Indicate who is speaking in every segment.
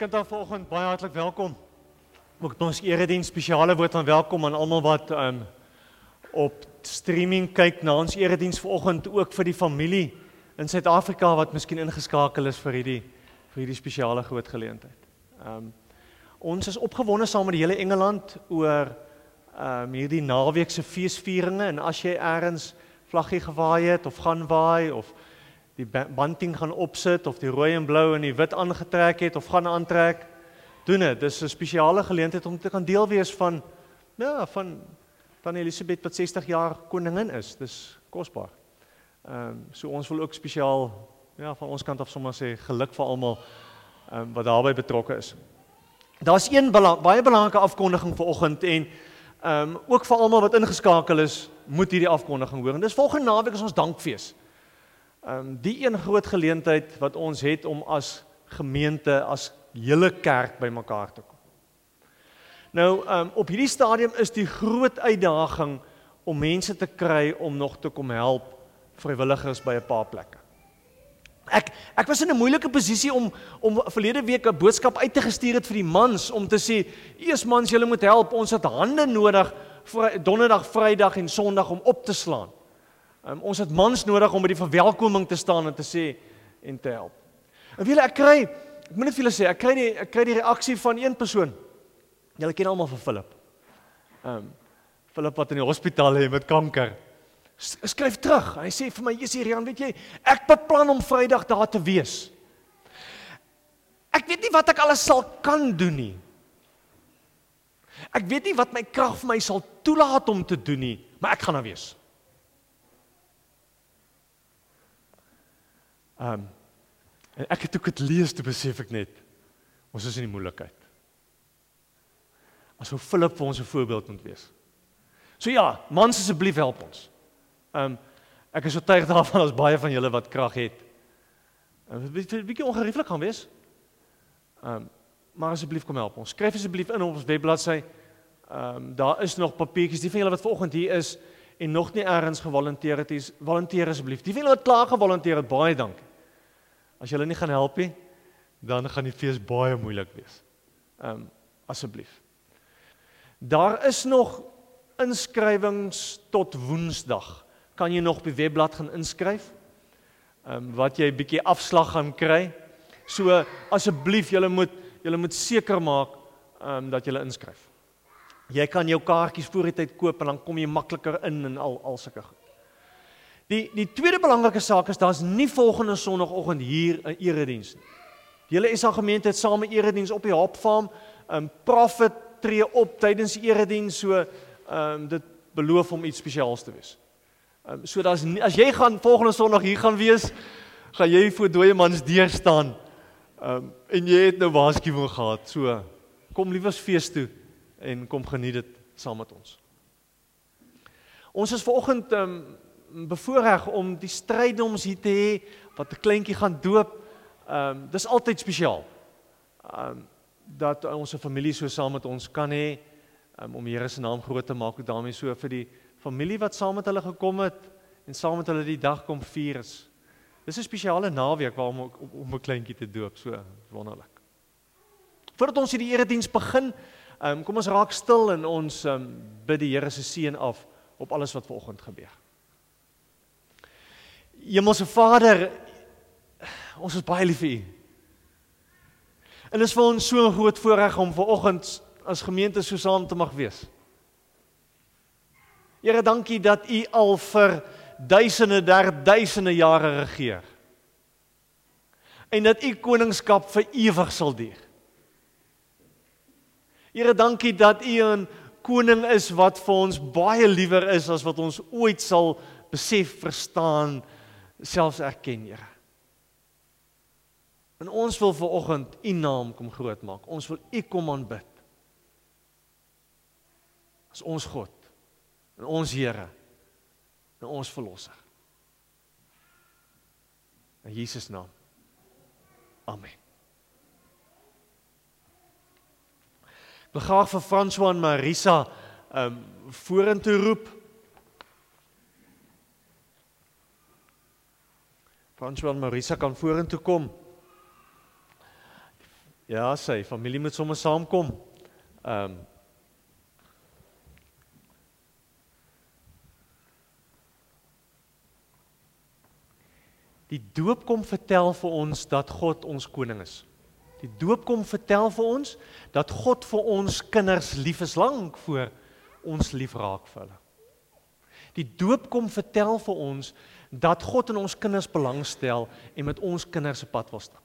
Speaker 1: Van kant af vanoggend baie hartlik welkom. Ook ons erediens spesiale woord van welkom aan almal wat um op streaming kyk na ons erediens vanoggend ook vir die familie in Suid-Afrika wat miskien ingeskakel is vir hierdie vir hierdie spesiale groot geleentheid. Um ons is opgewonde saam met die hele Engeland oor um hierdie naweek se feesvieringe en as jy eers vlaggie gewaai het of gaan waai of die banting gaan opsit of die rooi en blou en die wit aangetrek het of gaan aantrek, doen dit. Dis 'n spesiale geleentheid om te kan deel wees van ja, van van Elisabeth wat 60 jaar koningin is. Dis kosbaar. Ehm um, so ons wil ook spesiaal ja, van ons kant af sommer sê geluk vir almal ehm um, wat daarbey betrokke is. Daar's een belang, baie belangrike afkondiging vir oggend en ehm um, ook vir almal wat ingeskakel is, moet hierdie afkondiging hoor. En dis volgende naweek is ons dankfees. Ehm um, die een groot geleentheid wat ons het om as gemeente, as hele kerk bymekaar te kom. Nou, ehm um, op hierdie stadium is die groot uitdaging om mense te kry om nog te kom help vrywilligers by 'n paar plekke. Ek ek was in 'n moeilike posisie om om verlede week 'n boodskap uit te gestuur het vir die mans om te sê: "Eers mans, julle moet help. Ons het hande nodig vir Donderdag, Vrydag en Sondag om op te slaan." Um, ons het mans nodig om by die verwelkoming te staan en te sê en te help. En wie ek kry, ek moet net vir julle sê, ek kry die ek kry die reaksie van een persoon. Julle ken almal vir Philip. Ehm um, Philip wat in die hospitaal lê met kanker. Skryf terug. Hy sê vir my, "Jesus Rian, weet jy, ek beplan om Vrydag daar te wees." Ek weet nie wat ek alles sal kan doen nie. Ek weet nie wat my krag vir my sal toelaat om te doen nie, maar ek gaan daar wees. Ehm um, en ek het ook dit lees te besef ek net ons is in die moeilikheid. As hoe Philip vir ons 'n voorbeeld moet wees. So ja, mans asseblief help ons. Ehm um, ek is oortuig daarvan as baie van julle wat krag het. Um, 'n bietjie ongerieflik gaan wees. Ehm um, maar asseblief kom help ons. Skryf asseblief in op ons webbladsy. Ehm um, daar is nog papiertjies. Die van julle wat vanoggend hier is en nog nie eers gewolonteer het, is volunteer asseblief. Die van julle wat klaar gewolonteer het, baie dankie. As julle nie gaan help nie, dan gaan die fees baie moeilik wees. Ehm um, asseblief. Daar is nog inskrywings tot Woensdag. Kan jy nog op die webblad gaan inskryf? Ehm um, wat jy bietjie afslag gaan kry. So asseblief julle moet julle moet seker maak ehm um, dat julle inskryf. Jy kan jou kaartjies voor die tyd koop en dan kom jy makliker in en al al sulke goed. Die die tweede belangrike saak is daar's nie volgende sonoggend hier 'n erediens nie. Die hele SA gemeente het saam 'n erediens op die Hopfarm. 'n um, Prophet tree op tydens die erediens so ehm um, dit beloof om iets spesiaals te wees. Ehm um, so daar's as jy gaan volgende Sondag hier gaan wees, gaan jy voor dooie mans deur staan. Ehm um, en jy het nou waarskuwing gehad. So kom liewers fees toe en kom geniet dit saam met ons. Ons is vanoggend ehm um, bevoorreg om die strydoms hier te hê wat 'n kleintjie gaan doop. Ehm um, dis altyd spesiaal. Ehm um, dat ons 'n familie so saam met ons kan hê um, om die Here se naam groot te maak en daarmee so vir die familie wat saam met hulle gekom het en saam met hulle die dag kom vier is. Dis 'n spesiale naweek waarom om, om 'n kleintjie te doop, so wonderlik. Voordat ons hierdie erediens begin, ehm um, kom ons raak stil en ons ehm um, bid die Here se seën af op alles wat vanoggend gebeur. Hemelse Vader, ons is baie lief vir U. En is vir ons so 'n groot voorreg om ver oggend as gemeente so saam te mag wees. Here, dankie dat U al vir duisende, der duisende jare regeer. En dat U koningskap vir ewig sal duur. Here, dankie dat U 'n koning is wat vir ons baie liewer is as wat ons ooit sal besef, verstaan selfs erken, Here. En ons wil ver oggend U naam kom groot maak. Ons wil U kom aanbid. As ons God en ons Here en ons verlosser. In Jesus naam. Amen. Ek wil graag vir François en Marisa ehm um, vorentoe roep. François Marisa kan vorentoe kom. Ja, sy familie moet sommer saamkom. Ehm um, Die doop kom vertel vir ons dat God ons koning is. Die doop kom vertel vir ons dat God vir ons kinders lief is lank voor ons lief raak vir hulle. Die doop kom vertel vir ons dat God in ons kinders belangstel en met ons kinders se pad wil stap.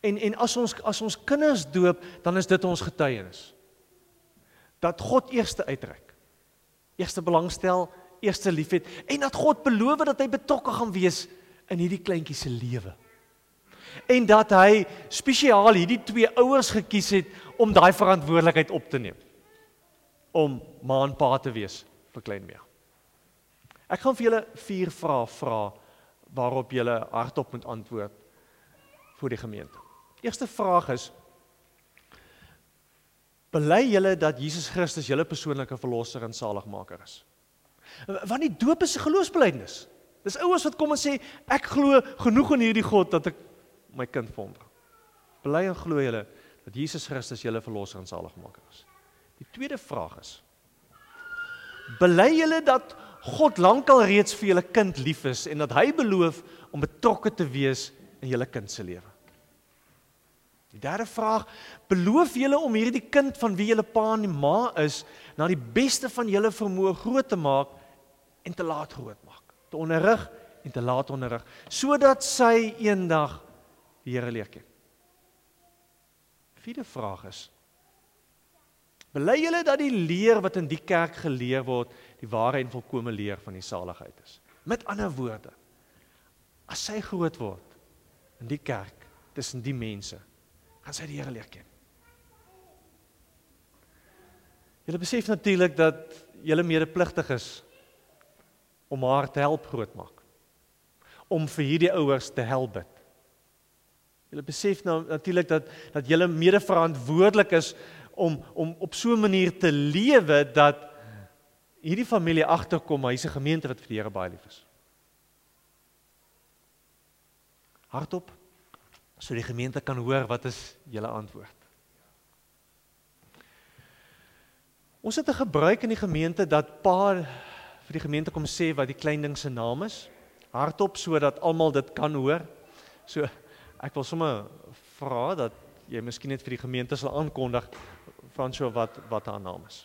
Speaker 1: En en as ons as ons kinders doop, dan is dit ons getuienis. Dat God eerste uitreik. Eerste belangstel, eerste liefhet en dat God beloof dat hy betrokke gaan wees in hierdie kleintjie se lewe. En dat hy spesiaal hierdie twee ouers gekies het om daai verantwoordelikheid op te neem. Om ma en pa te wees vir klein Mia. Ek gaan vir julle vier vrae vra waarop julle hardop moet antwoord vir die gemeente. Eerste vraag is Bely julle dat Jesus Christus julle persoonlike verlosser en saligmaker is? Want die doop is 'n geloofsbelijdenis. Dis ouers wat kom en sê ek glo genoeg in hierdie God dat ek my kind vir hom dra. Bely en glo julle dat Jesus Christus julle verlosser en saligmaker is. Die tweede vraag is Bely julle dat God lankal reeds vir julle kind lief is en dat hy beloof om betrokke te wees in julle kind se lewe. Die derde vraag, beloof julle om hierdie kind van wie julle pa en ma is na die beste van julle vermoë groot te maak en te laat groot maak, te onderrig en te laat onderrig sodat sy eendag die Here leer ken. Vierde vraag is Bely julle dat die leer wat in die kerk geleer word, die ware en volkomme leer van die saligheid is. Met ander woorde, as sy groot word in die kerk tussen die mense, gaan sy die Here leer ken. Julle besef natuurlik dat julle medepligtig is om haar te help grootmaak. Om vir hierdie ouers te help bid. Julle besef nou natuurlik dat dat julle medeverantwoordelik is om om op so 'n manier te lewe dat hierdie familie agterkom hy's 'n gemeente wat vir die Here baie lief is. Hardop so die gemeente kan hoor wat is julle antwoord. Ons het 'n gebruik in die gemeente dat pa vir die gemeente kom sê wat die klein ding se naam is hardop sodat almal dit kan hoor. So ek wil sommer vra dat jy miskien net vir die gemeente sal aankondig Fransjo wat wat haar naam is.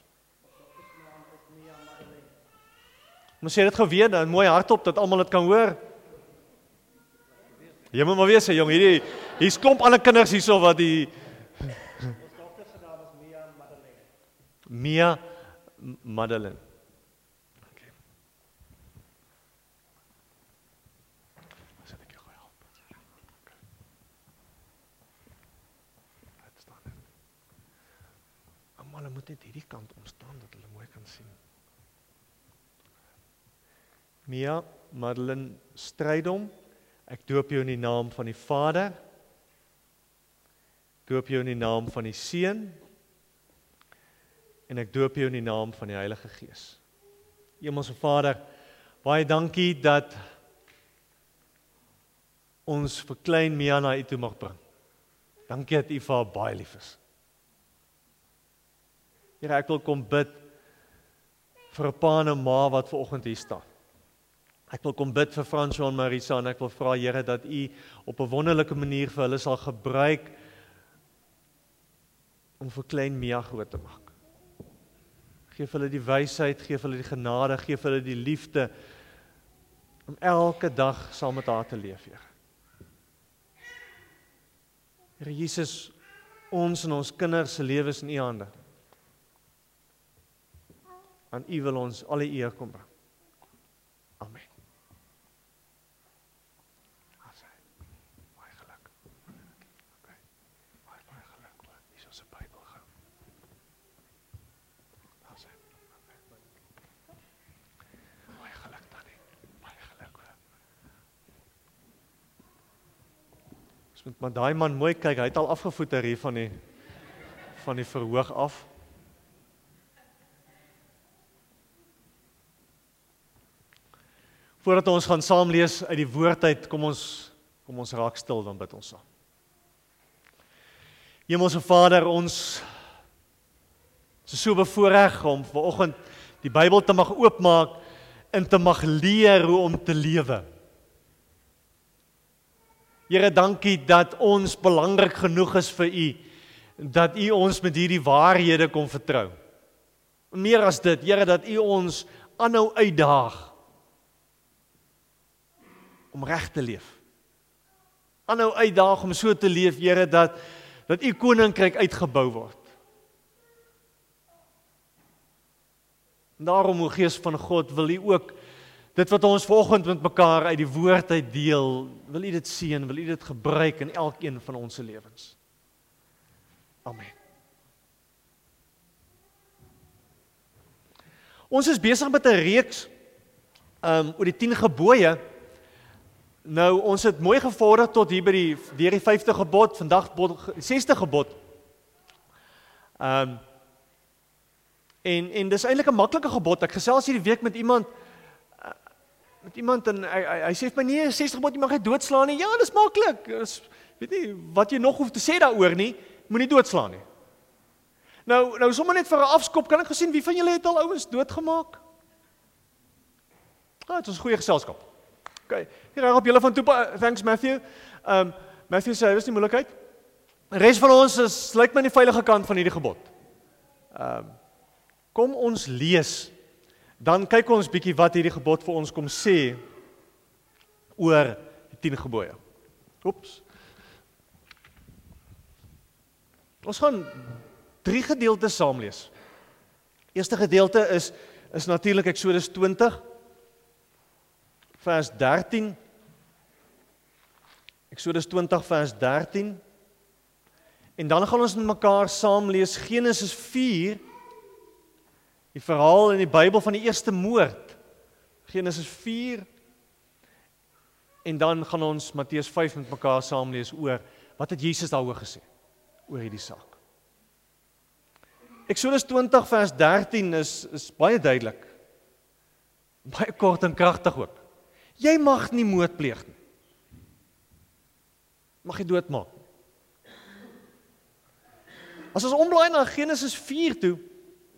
Speaker 1: Moet sê dit gou weer dan mooi hardop dat almal dit kan hoor. Jy moet maar weer sê jong, hierdie hier's klomp ander kinders hierso wat die Ons dogter se naam is Mia Madeleine. Mia Madeleine. Hulle moet net hierdie kant omstaan dat hulle mooi kan sien. Mia Madeleine Strydom, ek doop jou in die naam van die Vader. Doop jou in die naam van die Seun. En ek doop jou in die naam van die Heilige Gees. Hemelse Vader, baie dankie dat ons vir klein Mia na U toe mag bring. Dankie dat U vir haar baie lief is. Here, ek wil kom bid vir 'n pa en 'n ma wat ver oggend hier staan. Ek wil kom bid vir Fransjo en Marisa en ek wil vra Here dat U op 'n wonderlike manier vir hulle sal gebruik om vir klein Mia groot te maak. Geef hulle die wysheid, geef hulle die genade, geef hulle die liefde om elke dag saam met haar te leef, Here. Here Jesus, ons en ons kinders se lewens in U hande aan U wil ons alle eer kom bring. Amen. Maar daai man mooi kyk, hy het al afgevoeter hier van die van die verhoog af. Voordat ons gaan saam lees uit die woord uit, kom ons kom ons raak stil dan bid ons saam. Hemelse Vader, ons is so bevoorreg om vanoggend die Bybel te mag oopmaak en te mag leer hoe om te lewe. Here, dankie dat ons belangrik genoeg is vir U dat U ons met hierdie waarhede kom vertrou. Meer as dit, Here, dat U ons aanhou uitdaag om reg te leef. Aanhou uitdaag om so te leef, Here, dat dat U koninkryk uitgebou word. Daarom, o Gees van God, wil U ook dit wat ons vanoggend met mekaar uit die woord uit deel, wil U dit seën, wil U dit gebruik in elkeen van ons se lewens. Amen. Ons is besig met 'n reeks um oor die 10 gebooie. Nou ons het mooi gevorder tot hier by die deur die 5de gebod, vandag die 6de gebod. Um En en dis eintlik 'n maklike gebod. Ek gesels hierdie week met iemand uh, met iemand en hy hy, hy sê vir my nee, 60 gebod jy mag nie doodslaan nie. Ja, dis maklik. Dis weet nie wat jy nog hoef te sê daaroor nie. Moenie doodslaan nie. Nou nou sommer net vir 'n afskop kan ek gesien wie van julle het al ouens doodgemaak? Ah, dit is 'n goeie geselskap. OK. Hier op julle van toe. Thanks Matthew. Um Matthew sê dis nie moeilikheid. Die res van ons is lyk my nie veilige kant van hierdie gebod. Um Kom ons lees. Dan kyk ons bietjie wat hierdie gebod vir ons kom sê oor die 10 gebooie. Oeps. Ons gaan drie gedeeltes saam lees. Eerste gedeelte is is natuurlik Eksodus 20 vers 13. Eksodus 20 vers 13. En dan gaan ons met mekaar saam lees Genesis Die verhaal in die Bybel van die eerste moord. Genesis 4 en dan gaan ons Matteus 5 met mekaar saam lees oor wat het Jesus daaroor gesê oor hierdie saak. Eksodus 20 vers 13 is is baie duidelik. Baie kort en kragtig ook. Jy mag nie moord pleeg nie. Mag jy doodmaak. As ons omblaai na Genesis 4 toe,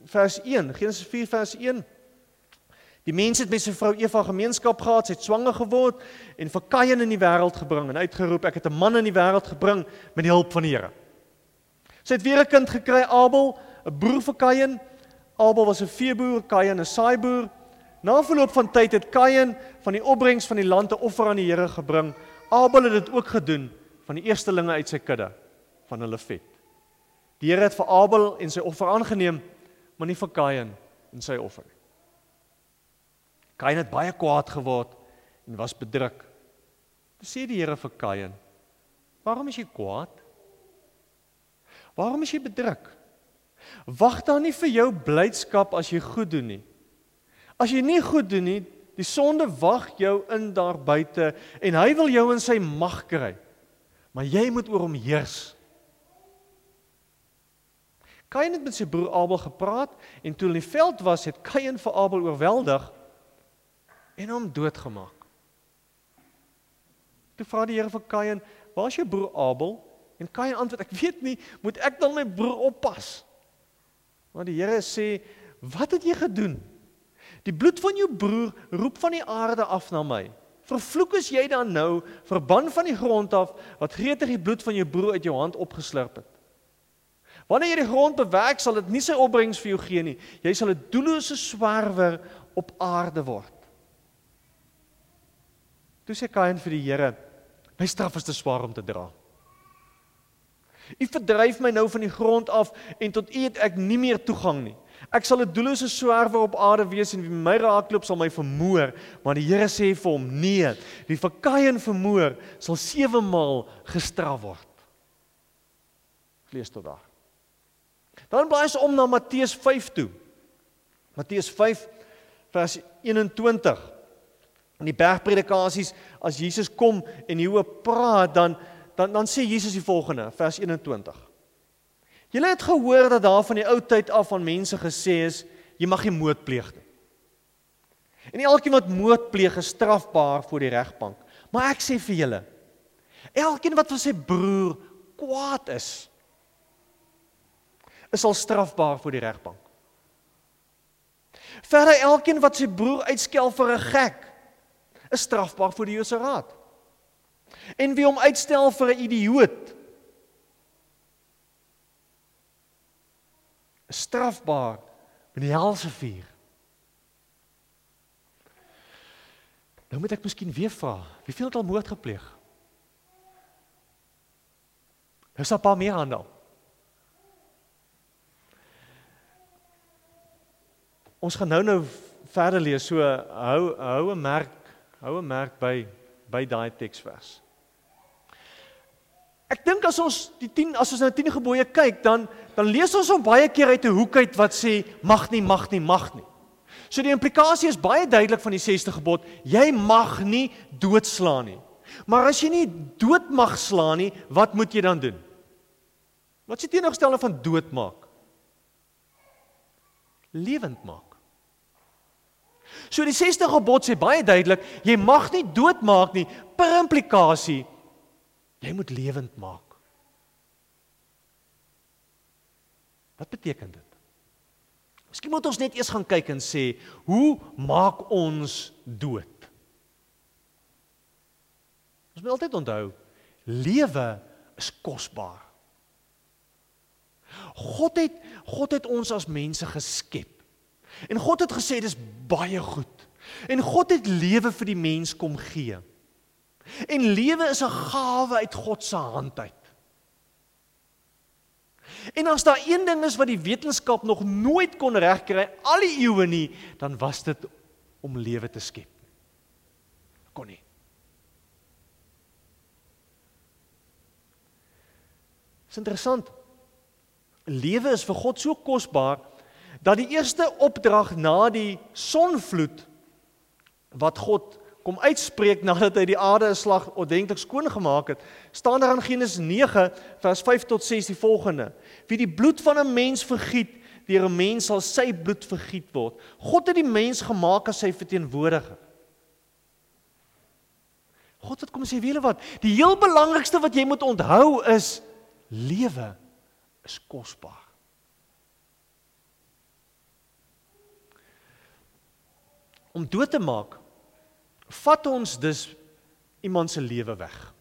Speaker 1: vers 1, Genesis 4 vers 1. Die mens het met sy vrou Eva gemeenskap gehad, sy het swanger geword en vir Kain in die wêreld gebring en uitgeroep ek het 'n man in die wêreld gebring met die hulp van die Here. Sy het weer 'n kind gekry, Abel, 'n broer vir Kain. Abel was 'n veeboer, Kain 'n saaiboer. Na verloop van tyd het Kain van die opbrengs van die land 'n offer aan die Here gebring. Abel het dit ook gedoen van die eerstelinge uit sy kudde van hulle vet. Die Here het vir Abel en sy offer aangeneem maar nie vir Kain en sy offer nie. Kain het baie kwaad geword en was bedruk. Toe sê die Here vir Kain: "Waarom is jy kwaad? Waarom is jy bedruk? Wag dan nie vir jou blydskap as jy goed doen nie. As jy nie goed doen nie, die sonde wag jou in daar buite en hy wil jou in sy mag kry. Maar jy moet oor hom heers." Kain het met sy broer Abel gepraat en toe hulle in die veld was, het Kain vir Abel oorweldig en hom doodgemaak. Toe vra die Here vir Kain, "Waar is jou broer Abel?" En Kain antwoord, "Ek weet nie, moet ek dan my broer oppas?" Maar die Here sê, "Wat het jy gedoen? Die bloed van jou broer roep van die aarde af na my. Vervloek is jy dan nou, verban van die grond af, wat gretig die bloed van jou broer uit jou hand opgeslurp het." Wanneer jy die grond bewerk, sal dit nie sy opbrengs vir jou gee nie. Jy sal 'n doellose swerwer op aarde word. Toe sê Kain vir die Here: "My straf is te swaar om te dra. U verdryf my nou van die grond af en tot U het ek nie meer toegang nie. Ek sal 'n doellose swerwer op aarde wees en wie my raakloop sal my vermoor." Maar die Here sê vir hom: "Nee, wie vir Kain vermoor, sal sewe maal gestraf word." Lees tot daar. Dan blaai ons om na Matteus 5 toe. Matteus 5 vers 21. In die bergpredikasies as Jesus kom en hieroor praat dan dan dan sê Jesus die volgende vers 21. Julle het gehoor dat daar van die ou tyd af aan mense gesê is jy mag nie moord pleeg nie. En elkeen wat moord pleeg is strafbaar voor die regbank. Maar ek sê vir julle elkeen wat vir sy broer kwaad is is al strafbaar voor die regbank. Verder elkeen wat sy broer uitskel vir 'n gek is strafbaar voor die Joodse raad. En wie hom uitstel vir 'n idioot is strafbaar met die helse vuur. Nou moet ek miskien weer vra, wie het al moord gepleeg? Nou 'n paar meer hande. Ons gaan nou nou verder lees. So hou hou 'n merk, hou 'n merk by by daai teksvers. Ek dink as ons die 10 as ons na die 10 gebooie kyk, dan dan lees ons hom baie keer uit 'n hoek uit wat sê mag nie, mag nie, mag nie. So die implikasie is baie duidelik van die 6de gebod, jy mag nie doodslaan nie. Maar as jy nie dood mag slaan nie, wat moet jy dan doen? Wat die teenoorgestelde van doodmaak? Lewend maak. So die 6de gebod sê baie duidelik, jy mag nie doodmaak nie per implikasie. Jy moet lewend maak. Wat beteken dit? Miskien moet ons net eers gaan kyk en sê, hoe maak ons dood? Ons moet altyd onthou, lewe is kosbaar. God het God het ons as mense geskep. En God het gesê dis baie goed. En God het lewe vir die mens kom gee. En lewe is 'n gawe uit God se hand uit. En as daar een ding is wat die wetenskap nog nooit kon regkry al die eeue nie, dan was dit om lewe te skep. Kon nie. Dis interessant. Lewe is vir God so kosbaar dat die eerste opdrag na die sonvloed wat God kom uitspreek nadat hy die aarde 'n slag ordentlik skoon gemaak het, staan daar in Genesis 9 vers 5 tot 6 die volgende: Wie die bloed van 'n mens vergiet, deur 'n mens sal sy bloed vergiet word. God het die mens gemaak as sy verteenwoordiger. God het kom sê, weet jy wat? Die heel belangrikste wat jy moet onthou is lewe is kosbaar. Om dood te maak vat ons dus iemand se lewe weg.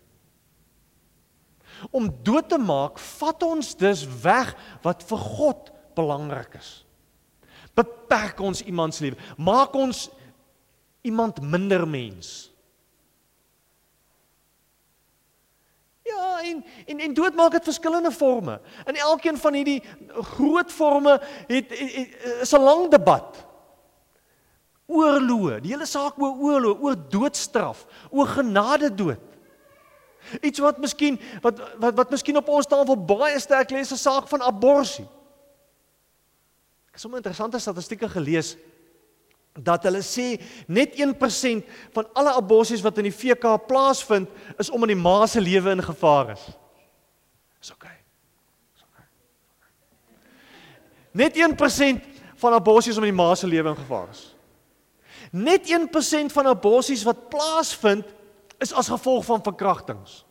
Speaker 1: Om dood te maak, vat ons dus weg wat vir God belangrik is. Beperk ons iemand se lewe, maak ons iemand minder mens. Ja, en en en doodmaak het verskillende forme. In elkeen van hierdie groot forme het, het, het is 'n lang debat oorloë, die hele saak oor oorloë, oor doodstraf, oor genade dood. Iets wat miskien wat wat wat miskien op ons tafel baie sterk lê is 'n saak van abortus. Ek het sommer interessante statistieke gelees dat hulle sê net 1% van alle aborsies wat in die VK plaasvind is omdat die ma se lewe in gevaar is. Dis oké. Okay. Dis oké. Okay. Net 1% van aborsies omdat die ma se lewe in gevaar is. Net 1% van aborsies wat plaasvind is as gevolg van verkrachtings.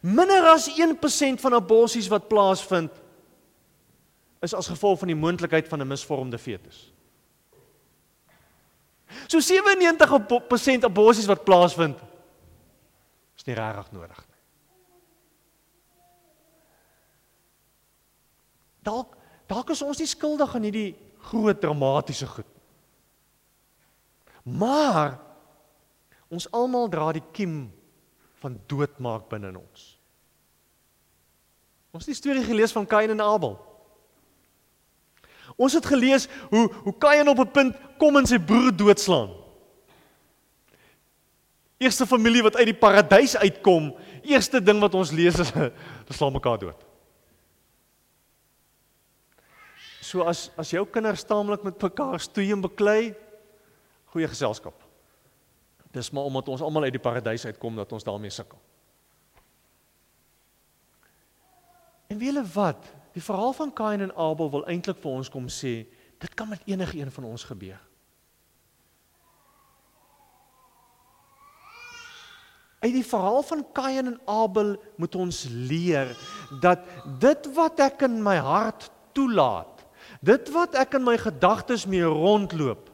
Speaker 1: Minder as 1% van aborsies wat plaasvind is as gevolg van die moontlikheid van 'n misvormde fetus. So 97% aborsies wat plaasvind is nie regtig nodig nie. Dalk dalk is ons nie skuldig aan hierdie groot dramatiese goed Maar ons almal dra die kiem van doodmaak binne in ons. Ons het die storie gelees van Kain en Abel. Ons het gelees hoe hoe Kain op 'n punt kom en sy broer doodslaan. Eerste familie wat uit die paradys uitkom, eerste ding wat ons lees is hulle slaan mekaar dood. So as as jou kinders taamlik met mekaar stoei en beklei, goeie geselskap. Dis maar omdat ons almal uit die paradys uitkom dat ons daarmee sukkel. En weet julle wat? Die verhaal van Kain en Abel wil eintlik vir ons kom sê, dit kan met enige een van ons gebeur. Uit die verhaal van Kain en Abel moet ons leer dat dit wat ek in my hart toelaat, dit wat ek in my gedagtes mee rondloop,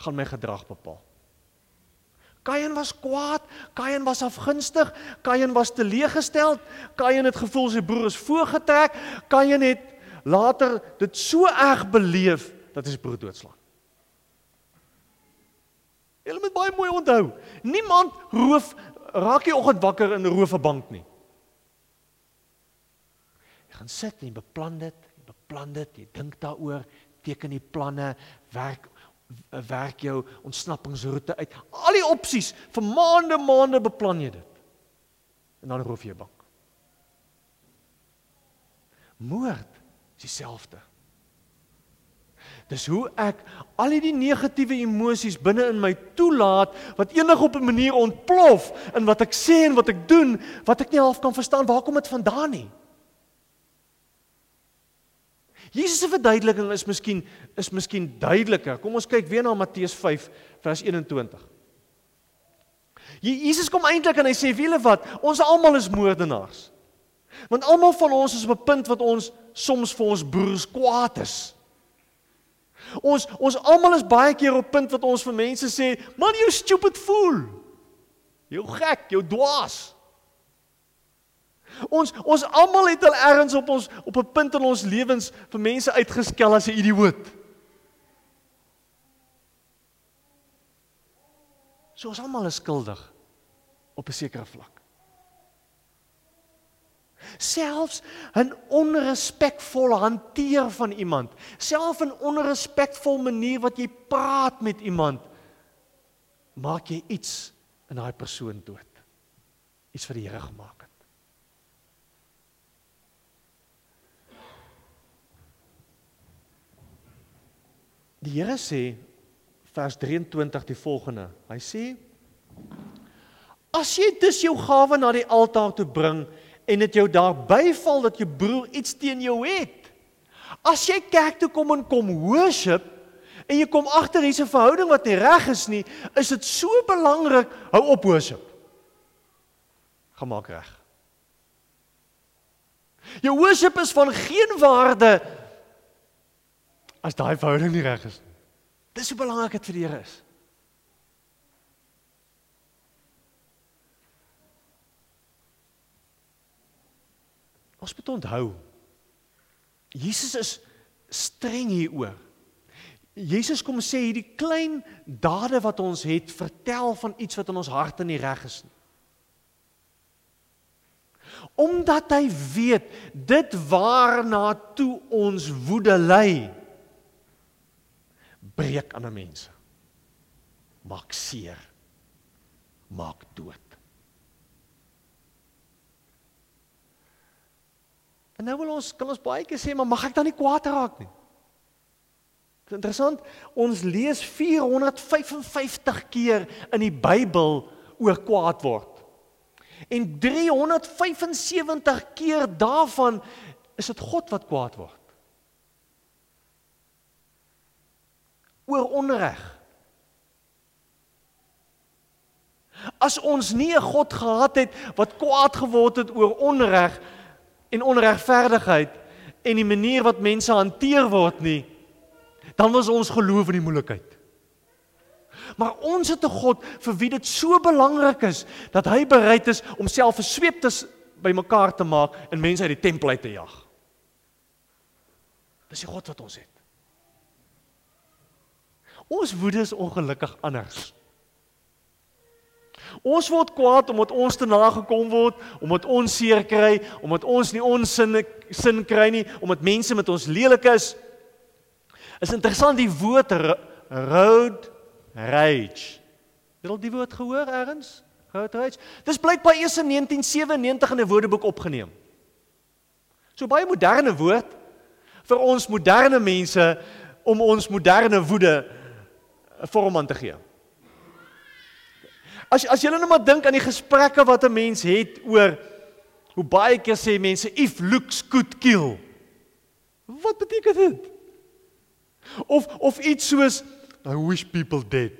Speaker 1: gaan my gedrag bepaal. Kain was kwaad, Kain was afgunstig, Kain was teleeggesteld, Kain het gevoel sy broer is voorgetrek, Kain het later dit so erg beleef dat hy sy broer doodslaan. Jy moet baie mooi onthou. Niemand roof raak jy oggend wakker in 'n rooferbank nie. Jy gaan sit en beplan dit, beplan dit, jy dink daaroor, teken die planne, werk werk jou ontsnappingsroete uit. Al die opsies vir maande maande beplan jy dit. En dan roof jy 'n bank. Moord is dieselfde. Dis hoe ek al die negatiewe emosies binne in my toelaat wat enig op 'n manier ontplof in wat ek sê en wat ek doen wat ek nie half kan verstaan waar kom dit vandaan nie. Jesus se verduideliking is miskien is miskien duideliker. Kom ons kyk weer na Matteus 5 vers 21. Jesus kom eintlik en hy sê wiele wat ons almal is moordenaars. Want almal van ons is op 'n punt wat ons soms vir ons broers kwaad is. Ons ons almal is baie keer op punt wat ons vir mense sê, "Man, you stupid fool." Jou gek, jou dwaas. Ons ons almal het al ergens op ons op 'n punt in ons lewens vir mense uitgeskel as 'n idioot. So ons almal is skuldig op 'n sekere vlak selfs 'n onrespekvolle hanteer van iemand, selfs 'n onrespekvol manier wat jy praat met iemand, maak jy iets in daai persoon dood. Iets vir die Here gemaak het. Die Here sê vers 23 die volgende. Hy sê As jy dus jou gawe na die altaar toe bring en dit jou daar byval dat jou broer iets teen jou het. As jy kerk toe kom en kom worship en jy kom agter hier's 'n verhouding wat nie reg is nie, is dit so belangrik hou op worship. Gemaak reg. Jou worship is van geen waarde as daai verhouding nie reg is nie. Dis so belangrik dit vir die Here is. Ons moet onthou Jesus is streng hieroor. Jesus kom sê hierdie klein dade wat ons het, vertel van iets wat in ons harte nie reg is nie. Omdat hy weet dit waarna toe ons woede lei breek ander mense. Maak seer. Maak dood. En nou wil ons kan ons baie keer sê, maar mag ek dan nie kwaad raak nie? Dit is interessant, ons lees 455 keer in die Bybel oor kwaad word. En 375 keer daarvan is dit God wat kwaad word. Oor onreg. As ons nie 'n God gehad het wat kwaad geword het oor onreg en onregverdigheid en die manier wat mense hanteer word nie, dan was ons geloof in die moeilikheid. Maar ons het 'n God vir wie dit so belangrik is dat hy bereid is om self 'n sweep te bymekaar te maak en mense uit die tempel uit te jag. Dis die God wat ons het. Ons woede is ongelukkig anders. Ons word kwaad omdat ons te nagekom word, omdat ons seer kry, omdat ons nie ons sin sin kry nie, omdat mense met ons lelik is. Is interessant die woord road rage. Het al die woord gehoor eers? Road rage. Dis blykbaar eers in 1997 in 'n woordeboek opgeneem. So baie moderne woord vir ons moderne mense om ons moderne woede 'n vorm aan te gee. As as julle nou maar dink aan die gesprekke wat 'n mens het oor hoe baie keer sê mense if looks could kill. Wat beteken dit? Of of iets soos I wish people dead.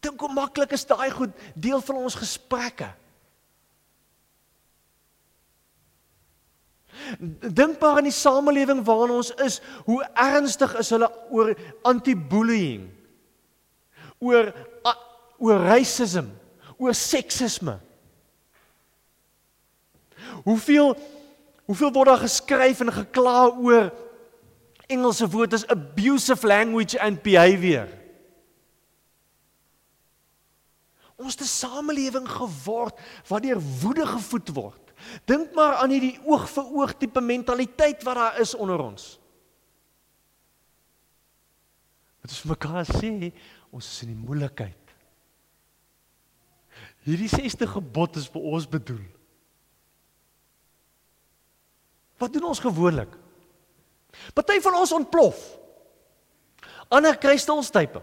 Speaker 1: Dink hoe maklik is daai goed deel van ons gesprekke. Dink maar aan die samelewing waarin ons is, hoe ernstig is hulle oor anti-bullying. Oor oor racism, oor seksisme. Hoeveel hoeveel word daar geskryf en gekla oor Engelse woord is abusive language and behavior. Ons 'n samelewing geword waar deur woede gevoed word. Dink maar aan hierdie oog vir oog tipe mentaliteit wat daar is onder ons. Wat ons mekaar sê, ons is in die moeilikheid. Hierdie 60 gebod is vir ons bedoel. Wat doen ons gewoonlik? Party van ons ontplof. Ander kry stilstype.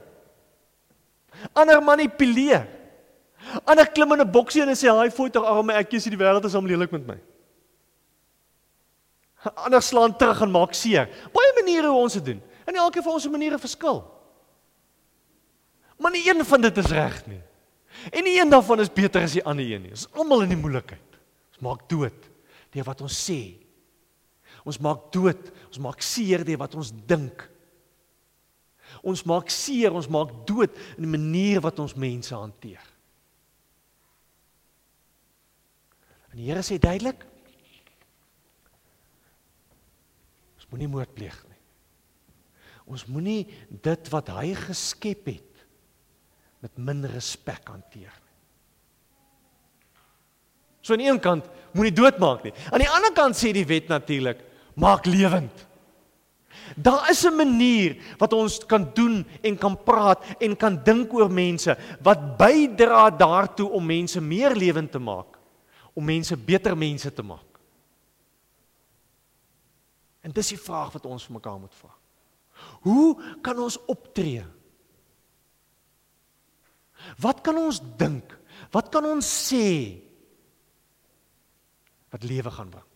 Speaker 1: Ander manipuleer. Ander klim in 'n boksie en sê hy fooi tog arme ek kies die wêreld is om lelik met my. Ander slaan terug en maak seer. Baie maniere hoe ons dit doen. En elkeen van ons se maniere verskil. Maar nie een van dit is reg nie. En nie een daarvan is beter as die ander een nie. Ons is almal in die moeilikheid. Ons maak dood deur wat ons sê. Ons maak dood, ons maak seer deur wat ons dink. Ons maak seer, ons maak dood in die manier wat ons mense hanteer. En die Here sê duidelik ons moenie moord pleeg nie. Ons moenie dit wat hy geskep het met min respek hanteer nie. So aan die een kant moenie doodmaak nie. Aan die ander kant sê die wet natuurlik maak lewend. Daar is 'n manier wat ons kan doen en kan praat en kan dink oor mense wat bydra daartoe om mense meer lewend te maak om mense beter mense te maak. En dis die vraag wat ons vir mekaar moet vra. Hoe kan ons optree? Wat kan ons dink? Wat kan ons sê wat lewe gaan bring?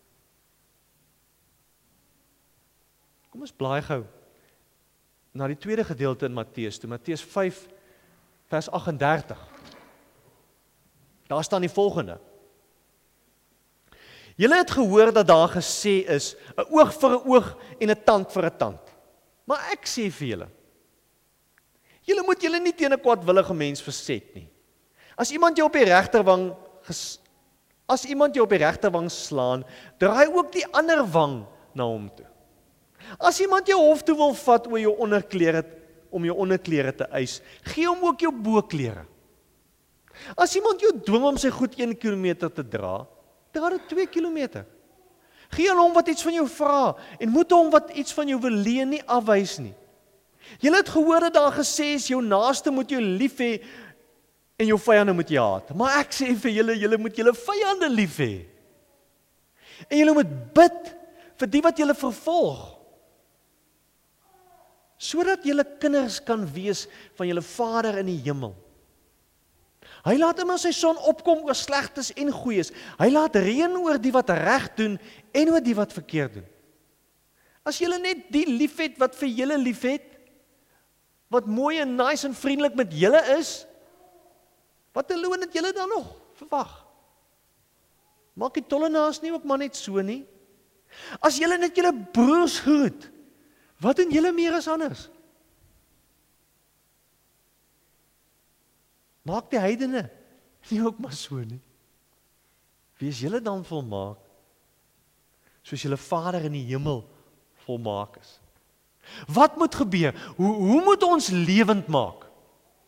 Speaker 1: Kom ons blaai gou na die tweede gedeelte in Matteus, toe Matteus 5 vers 38. Daar staan die volgende: Julle het gehoor dat daar gesê is 'n oog vir 'n oog en 'n tand vir 'n tand. Maar ek sê vir julle Julle moet julle nie teen 'n kwadwillige mens verset nie. As iemand jou op die regterwang as iemand jou op die regterwang slaan, draai ook die ander wang na hom toe. As iemand jou hof toe wil vat oor jou onderklere om jou onderklere te eis, gee hom ook jou boklere. As iemand jou dwing om sy goed 1 km te dra, Dra dit 2 km. Gee aan hom wat iets van jou vra en moet hom wat iets van jou wil leen nie afwys nie. Jy het gehoor dat daar gesê is jou naaste moet jou lief hê en jou vyande moet jy haat. Maar ek sê vir julle, julle moet julle vyande lief hê. En julle moet bid vir die wat julle vervolg. Sodat julle kinders kan wees van julle Vader in die hemel. Hy laat immer sy son opkom oor slegtes en goeies. Hy laat reën oor die wat reg doen en oor die wat verkeerd doen. As jy net die liefhet wat vir julle liefhet, wat mooi en nice en vriendelik met julle is, wat loon dit julle dan nog? Verwag. Maak die tollenaars nie ook maar net so nie. As julle net julle broers groet, wat doen julle meer as anders? Maak die heidene nie ook maar so nie. Wees julle dan volmaak soos julle Vader in die hemel volmaak is. Wat moet gebeur? Hoe hoe moet ons lewend maak?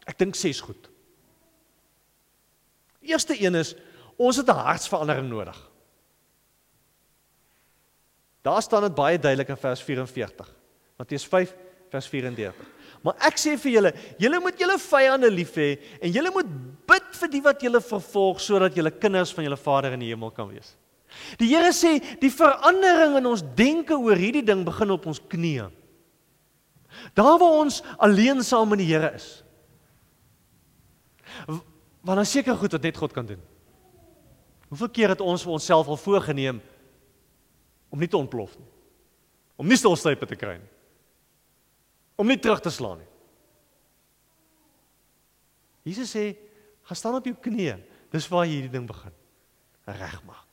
Speaker 1: Ek dink ses goed. Eerste een is ons het 'n hartsverandering nodig. Daar staan dit baie duidelik in vers 44. Matteus 5 vers 34. Maar ek sê vir julle, julle moet julle vyande lief hê en julle moet bid vir die wat julle vervolg sodat julle kinders van julle Vader in die hemel kan wees. Die Here sê die verandering in ons denke oor hierdie ding begin op ons knieë. Daar waar ons alleen saam met die Here is. Want dan seker goed wat net God kan doen. Hoeveel keer het ons vir onsself al voorgenem om nie te ontplof nie. Om nie stilstype te kry nie om nie terug te slaan nie. Jesus sê, gaan staan op jou knieë. Dis waar hierdie ding begin regmaak.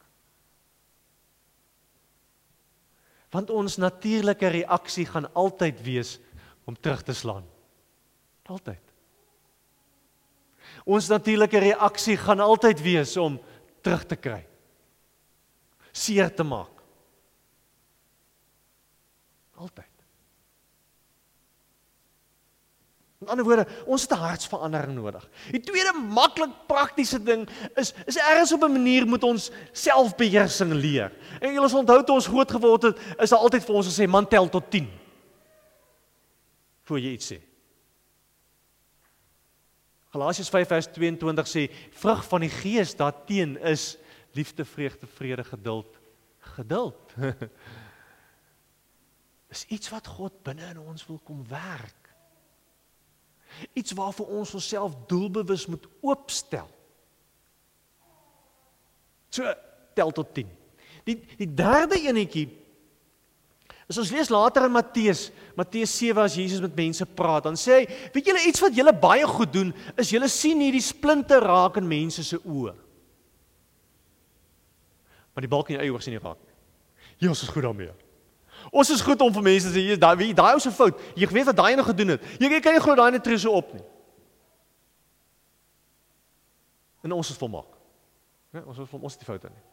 Speaker 1: Want ons natuurlike reaksie gaan altyd wees om terug te slaan. Altyd. Ons natuurlike reaksie gaan altyd wees om terug te kry. Seer te maak. Altyd. Met ander woorde, ons het 'n hartsverandering nodig. Die tweede maklik praktiese ding is is ergens op 'n manier moet ons selfbeheersing leer. En julle sal onthou toe ons groot geword het, is daar altyd vir ons gesê man tel tot 10. Voor jy iets sê. Galasiërs 5:22 sê vrug van die gees daarteen is liefde, vreugde, vrede, geduld. Geduld. is iets wat God binne in ons wil kom werk. Iets waarvoor ons onsself doelbewus moet oopstel. So tel tot 10. Die die derde enetjie As ons lees later in Matteus, Matteus 7 as Jesus met mense praat, dan sê hy, weet julle iets wat julle baie goed doen, is julle sien hierdie splinte raak in mense se oë. Maar die balk in jou oë sien nie raak nie. Jesus is goed daarmee. Ons is goed om vir mense te sê, hier daai wie daai ou se fout. Jy weet wat daai ene gedoen het. Jy, jy kan nie glo daai ene tree so op nie. En ons is volmaak. Ja, ons is ons het die foute nie.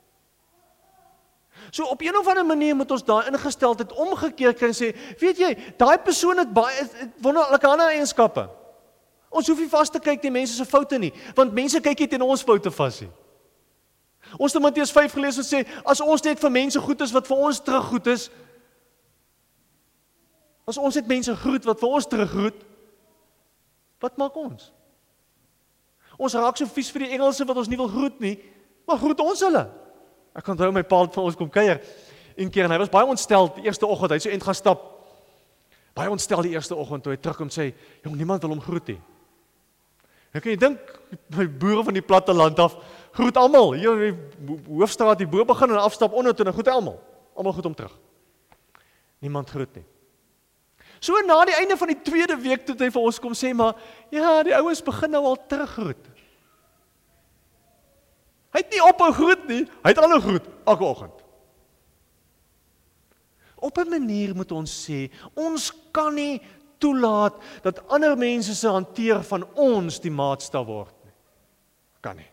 Speaker 1: So op een of ander manier moet ons daai ingesteldheid omgekeer kry en sê, weet jy, daai persoon het baie wonderlike ander eienskappe. Ons hoef nie vas te kyk die mense se foute nie, want mense kyk nie teen ons foute vas nie. Ons het Matteus 5 gelees wat sê as ons net vir mense goed is wat vir ons terug goed is, As ons net mense groet wat vir ons teruggroet, wat maak ons? Ons raak so vies vir die Engelse wat ons nie wil groet nie, maar groet ons hulle. Ek onthou my pa het vir ons kom kuier een keer en hy was baie ontstel die eerste oggend, hy het so int gaan stap. Baie ontstel die eerste oggend toe hy terugkom sê, "Jong, niemand wil hom groet nie." Ek kan jy dink my boere van die platte land af groet almal. Hier in die hoofstraat hier bo begin en afstap onder toe en groet almal. Almal groet hom terug. Niemand groet nie. So na die einde van die tweede week toe hy vir ons kom sê maar ja, die ouens begin nou al teruggroet. Hy het nie ophou groet nie, hy het aanhou groet elke oggend. Op 'n manier moet ons sê, ons kan nie toelaat dat ander mense se hanteer van ons die maatstaf word nie. Kan nie.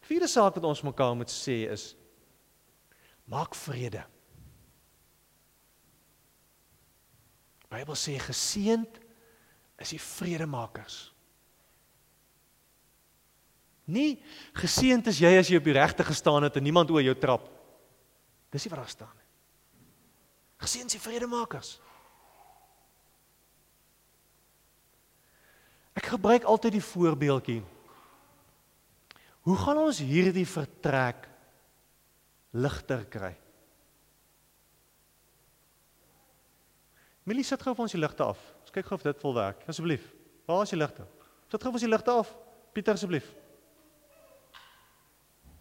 Speaker 1: Vierde saak wat ons mekaar moet sê is maak vrede. Bybel sê geseend is die vredemakers. Nie geseend is jy as jy op die regte gestaan het en niemand oor jou trap. Dis nie wat daar staan nie. Geseend is die vredemakers. Ek gebruik altyd die voorbeeldjie. Hoe gaan ons hierdie vertrek ligter kry? Millie sit gou vir ons die ligte af. Ons kyk gou of dit vol werk. Asseblief. Waar is die ligte? Sit gou vir ons die ligte af. Pieter asseblief.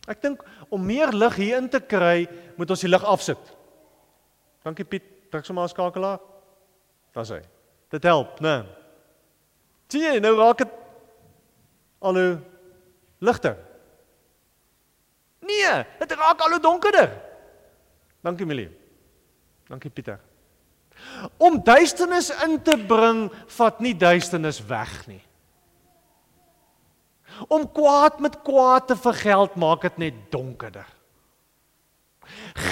Speaker 1: Ek dink om meer lig hier in te kry, moet ons die lig afsit. Dankie Piet. Druk sommer 'n skakelaar. Daar's hy. Dit help, né? Sien jy, nou raak dit al hoe ligter. Nee, dit raak al hoe donkerder. Dankie Millie. Dankie Pieter. Om duisternis in te bring, vat nie duisternis weg nie. Om kwaad met kwaad te vergeld, maak dit net donkerder.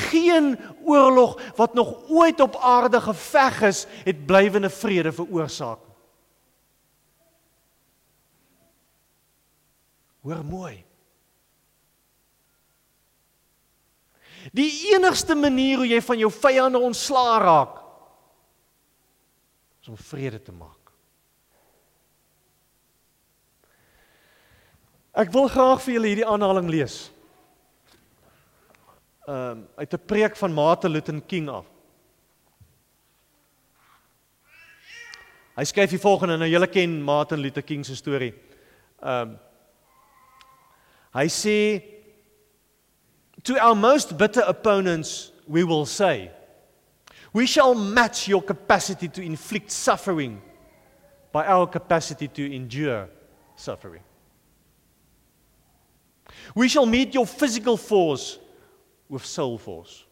Speaker 1: Geen oorlog wat nog ooit op aarde geveg is, het blywende vrede veroorsaak. Hoor mooi. Die enigste manier hoe jy van jou vyande ontslaa raak, om vrede te maak. Ek wil graag vir julle hierdie aanhaling lees. Ehm um, uit 'n preek van Martin Luther King af. Hy skryf die volgende nou julle ken Martin Luther King se storie. Ehm um, Hy sê to our most bitter opponents we will say We shall match your capacity to inflict suffering by our capacity to endure suffering. We shall meet your physical force with soul force.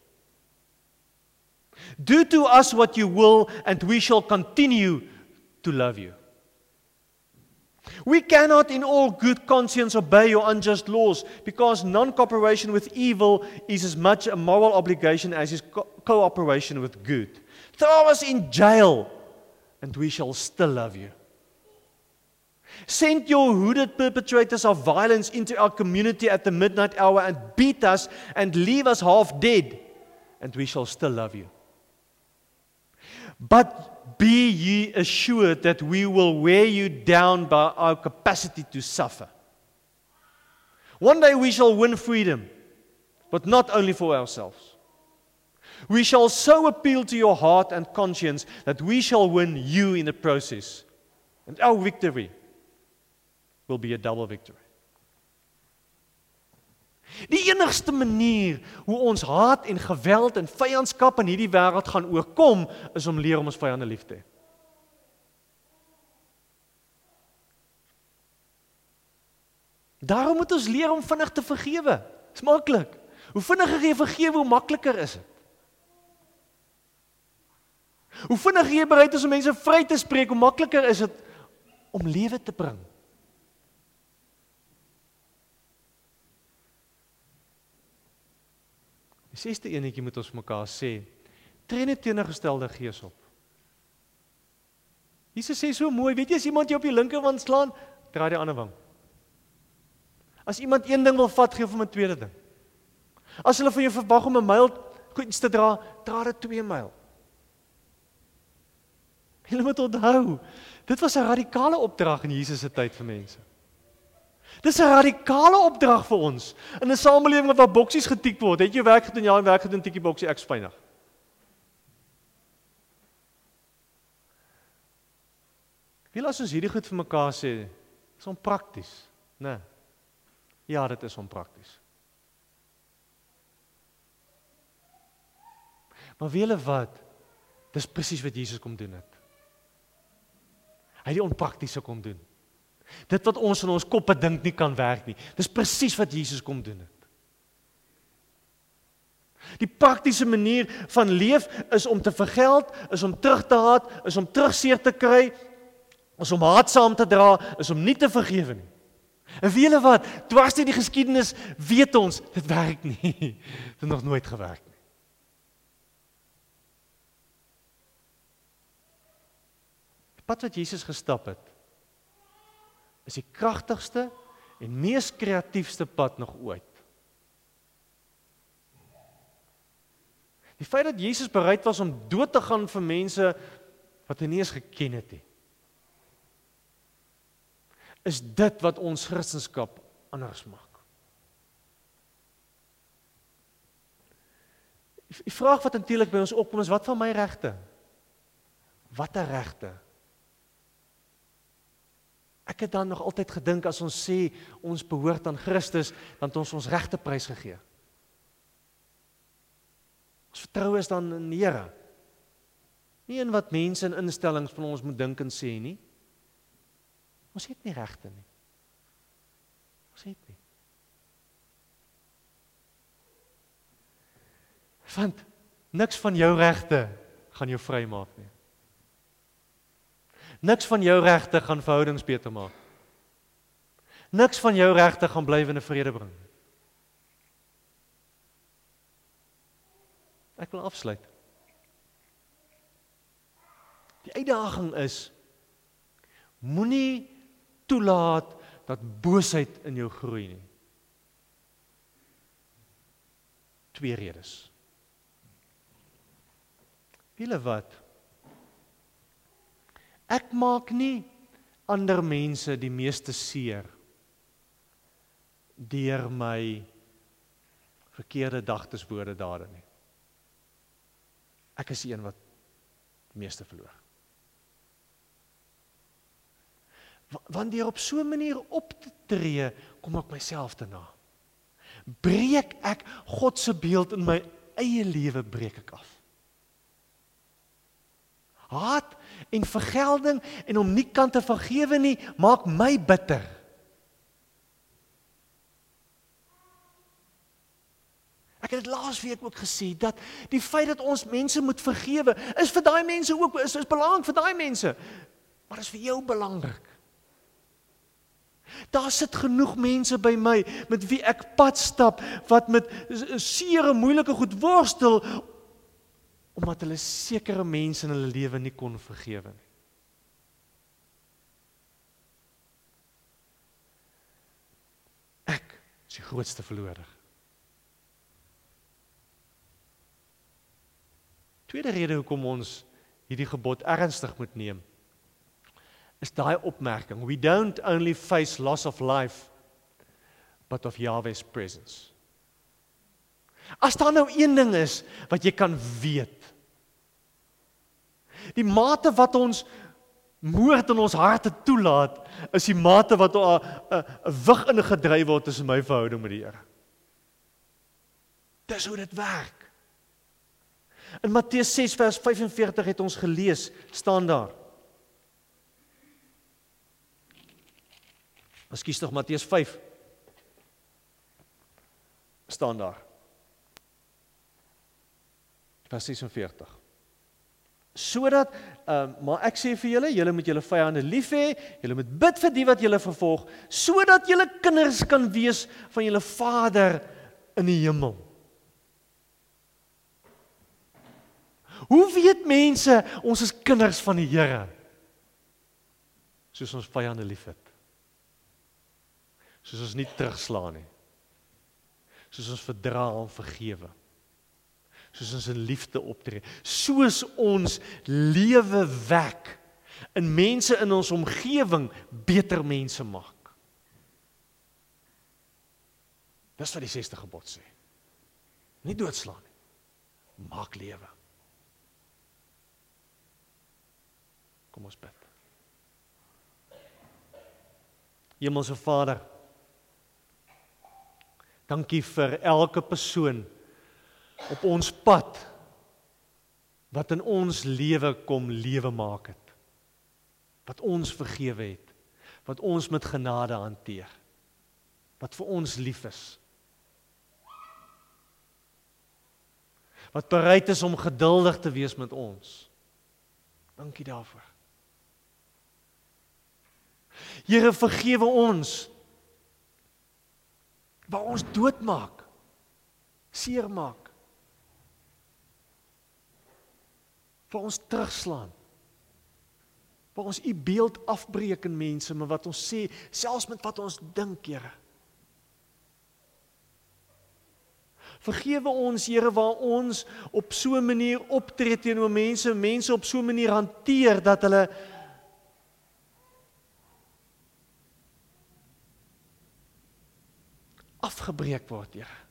Speaker 1: Do to us what you will, and we shall continue to love you. We cannot, in all good conscience, obey your unjust laws because non cooperation with evil is as much a moral obligation as is co- cooperation with good. Throw us in jail, and we shall still love you. Send your hooded perpetrators of violence into our community at the midnight hour and beat us and leave us half dead, and we shall still love you. But be ye assured that we will wear you down by our capacity to suffer. One day we shall win freedom, but not only for ourselves. We shall so appeal to your heart and conscience that we shall win you in the process. And our victory will be a double victory. Die enigste manier hoe ons haat en geweld en vyandskap in hierdie wêreld gaan oorkom is om leer om ons vyande lief te hê. Daarom moet ons leer om vinnig te vergewe. Dis maklik. Hoe vinniger jy vergewe, hoe makliker is dit. Hoe vinniger jy bereid is om mense vry te spreek, hoe makliker is dit om lewe te bring. Die sesde enetjie moet ons mekaar sê, tree net teenoorgestelde gees op. Jesus sê so mooi, weet jy as iemand jou op die linkerwand slaan, draai die ander wang. As iemand een ding wil vat, gee hom 'n tweede ding. As hulle van jou verwag om 'n myl goeds te dra, dra dit 2 myl. Hulle moet onthou, dit was 'n radikale opdrag in Jesus se tyd vir mense. Dis 'n radikale opdrag vir ons. In 'n samelewing waar boksies getik word, het jy werk gedoen, ja, werk gedoen, tikkie boksie, ek spynig. Wie laat ons hierdie goed vir mekaar sê? Dis onprakties, né? Nee. Ja, dit is onprakties. Maar wie hulle wat? Dis presies wat Jesus kom doen het. Hy het die onpraktiese kom doen. Dit wat ons in ons koppe dink nie kan werk nie. Dis presies wat Jesus kom doen het. Die praktiese manier van leef is om te vergeld, is om terug te haat, is om terugseer te kry, is om haatsaam te dra, is om nie te vergewe nie. En wie hulle wat, dwars deur die geskiedenis weet ons dit werk nie. Dit het nog nooit gewerk nie. Die pad wat Jesus gestap het, is die kragtigste en mees kreatiefste pad nog ooit. Die feit dat Jesus bereid was om dood te gaan vir mense wat hy nie eens geken het nie. Is dit wat ons Christendom anders maak? Die vraag wat natuurlik by ons opkom is wat van my regte? Watter regte? Ek het dan nog altyd gedink as ons sê ons behoort aan Christus, dan het ons ons regte prys gegee. Ons vertrou is dan in die Here. Nie in wat mense en instellings van ons moet dink en sê nie. Ons het nie regte nie. Ons het nie. Want niks van jou regte gaan jou vry maak nie. Niks van jou regte gaan verhoudings beter maak. Niks van jou regte gaan blywende vrede bring. Ek wil afsluit. Die uitdaging is moenie toelaat dat boosheid in jou groei nie. Twee redes. Wiele wat? Ek maak nie ander mense die meeste seer deur my verkeerde dagtes woorde dade nie. Ek is die een wat die meeste verloor. Want deur op so 'n manier op te tree, kom ek myself te na. Breek ek God se beeld in my eie lewe breek ek af. Haat en vergelding en om nie kan te vergewe nie, maak my bitter. Ek het laasweek ook gesê dat die feit dat ons mense moet vergewe, is vir daai mense ook is is belangrik vir daai mense. Maar is vir jou belangrik. Daar sit genoeg mense by my met wie ek pad stap wat met seere moeilike goed worstel omdat hulle sekere mense in hulle lewe nie kon vergewe nie. Ek is die grootste verlorer. Tweede rede hoekom ons hierdie gebod ernstig moet neem is daai opmerking we don't only face loss of life but of Yahweh's presence. As daar nou een ding is wat jy kan weet. Die mate wat ons moord in ons harte toelaat, is die mate wat 'n 'n wig ingedryf word tussen my verhouding met die Here. Dis hoe dit werk. In Matteus 6 vers 45 het ons gelees, staan daar. Ekskuus tog Matteus 5 staan daar. Vers 46. Sodat ehm uh, maar ek sê vir julle, julle moet julle vyande lief hê, julle moet bid vir die wat julle vervolg, sodat julle kinders kan wees van julle Vader in die hemel. Hoe weet mense ons is kinders van die Here? Soos ons vyande liefhet soos ons nie terugslaan nie. Soos ons verdra en vergewe. Soos ons in liefde optree. Soos ons lewe wek in mense in ons omgewing beter mense maak. Dis wat die 6ste gebod sê. Nie doodslaan nie. Maak lewe. Kom ons bid. Hemelse Vader, Dankie vir elke persoon op ons pad wat in ons lewe kom lewe maak het. Wat ons vergewe het. Wat ons met genade hanteer. Wat vir ons lief is. Wat bereid is om geduldig te wees met ons. Dankie daarvoor. Here vergewe ons waar ons doodmaak seermaak vir ons terugslaan waar ons u beeld afbreek in mense maar wat ons sê selfs met wat ons dink Here Vergewe ons Here waar ons op so 'n manier optree teenoor mense, mense op so 'n manier hanteer dat hulle afgebreek word, Here.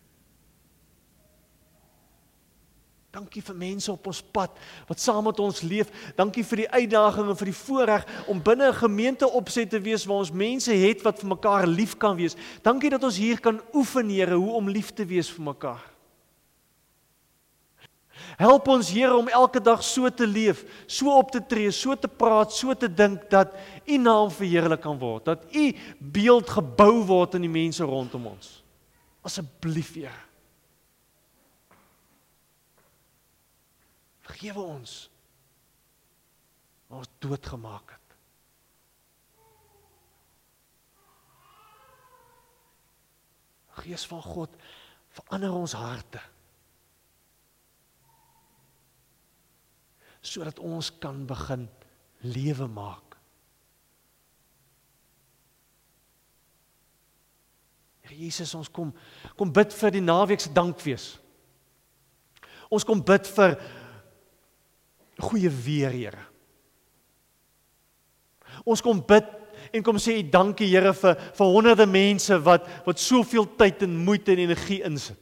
Speaker 1: Dankie vir mense op ons pad wat saam met ons leef. Dankie vir die uitdaging en vir die voorreg om binne 'n gemeente opset te wees waar ons mense het wat vir mekaar lief kan wees. Dankie dat ons hier kan oefen, Here, hoe om lief te wees vir mekaar. Help ons Here om elke dag so te leef, so op te tree, so te praat, so te dink dat U naam verheerlik kan word, dat U beeld gebou word in die mense rondom ons. Asseblief, Here. Vergewe ons. Ons doodgemaak het. Gees van God, verander ons harte. sodat ons kan begin lewe maak. Here Jesus, ons kom kom bid vir die naweek se dankfees. Ons kom bid vir goeie weer, Here. Ons kom bid en kom sê dankie Here vir vir honderde mense wat wat soveel tyd en moeite en energie insit.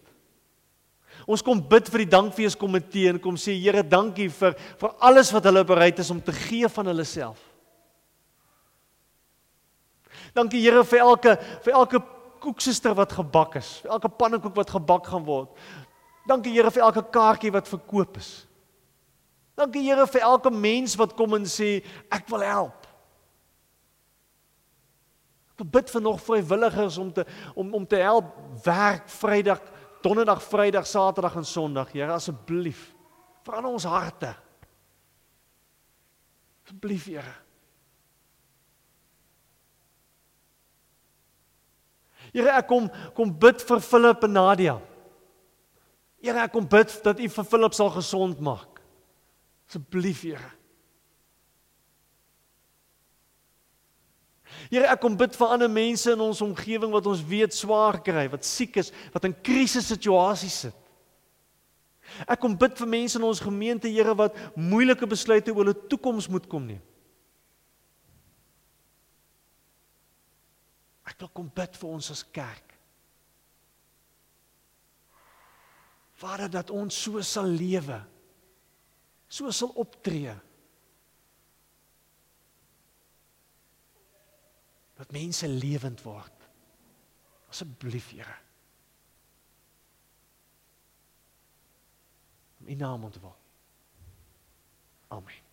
Speaker 1: Ons kom bid vir die dankfees komitee en kom sê Here, dankie vir vir alles wat hulle bereid is om te gee van hulle self. Dankie Here vir elke vir elke koeksuster wat gebak is, vir elke pannekoek wat gebak gaan word. Dankie Here vir elke kaartjie wat verkoop is. Dankie Here vir elke mens wat kom en sê ek wil help. Ek bid vir nog vrywilligers om te om om te help werk Vrydag, Donderdag, Vrydag, Saterdag en Sondag. Here asseblief verander ons harte. Asseblief Here. Here ek kom kom bid vir Philip en Nadia. Here ek kom bid dat U vir Philip sal gesond maak. Asseblief Here. Here, ek kom bid vir ander mense in ons omgewing wat ons weet swaar kry, wat siek is, wat in krisissituasies sit. Ek kom bid vir mense in ons gemeente, Here, wat moeilike besluite oor hulle toekoms moet kom neem. Ek wil kom bid vir ons as kerk. Vader, dat ons so sal lewe. So sal optree. dat mense lewend word. Asseblief, Here. In U naam ontwil. Amen.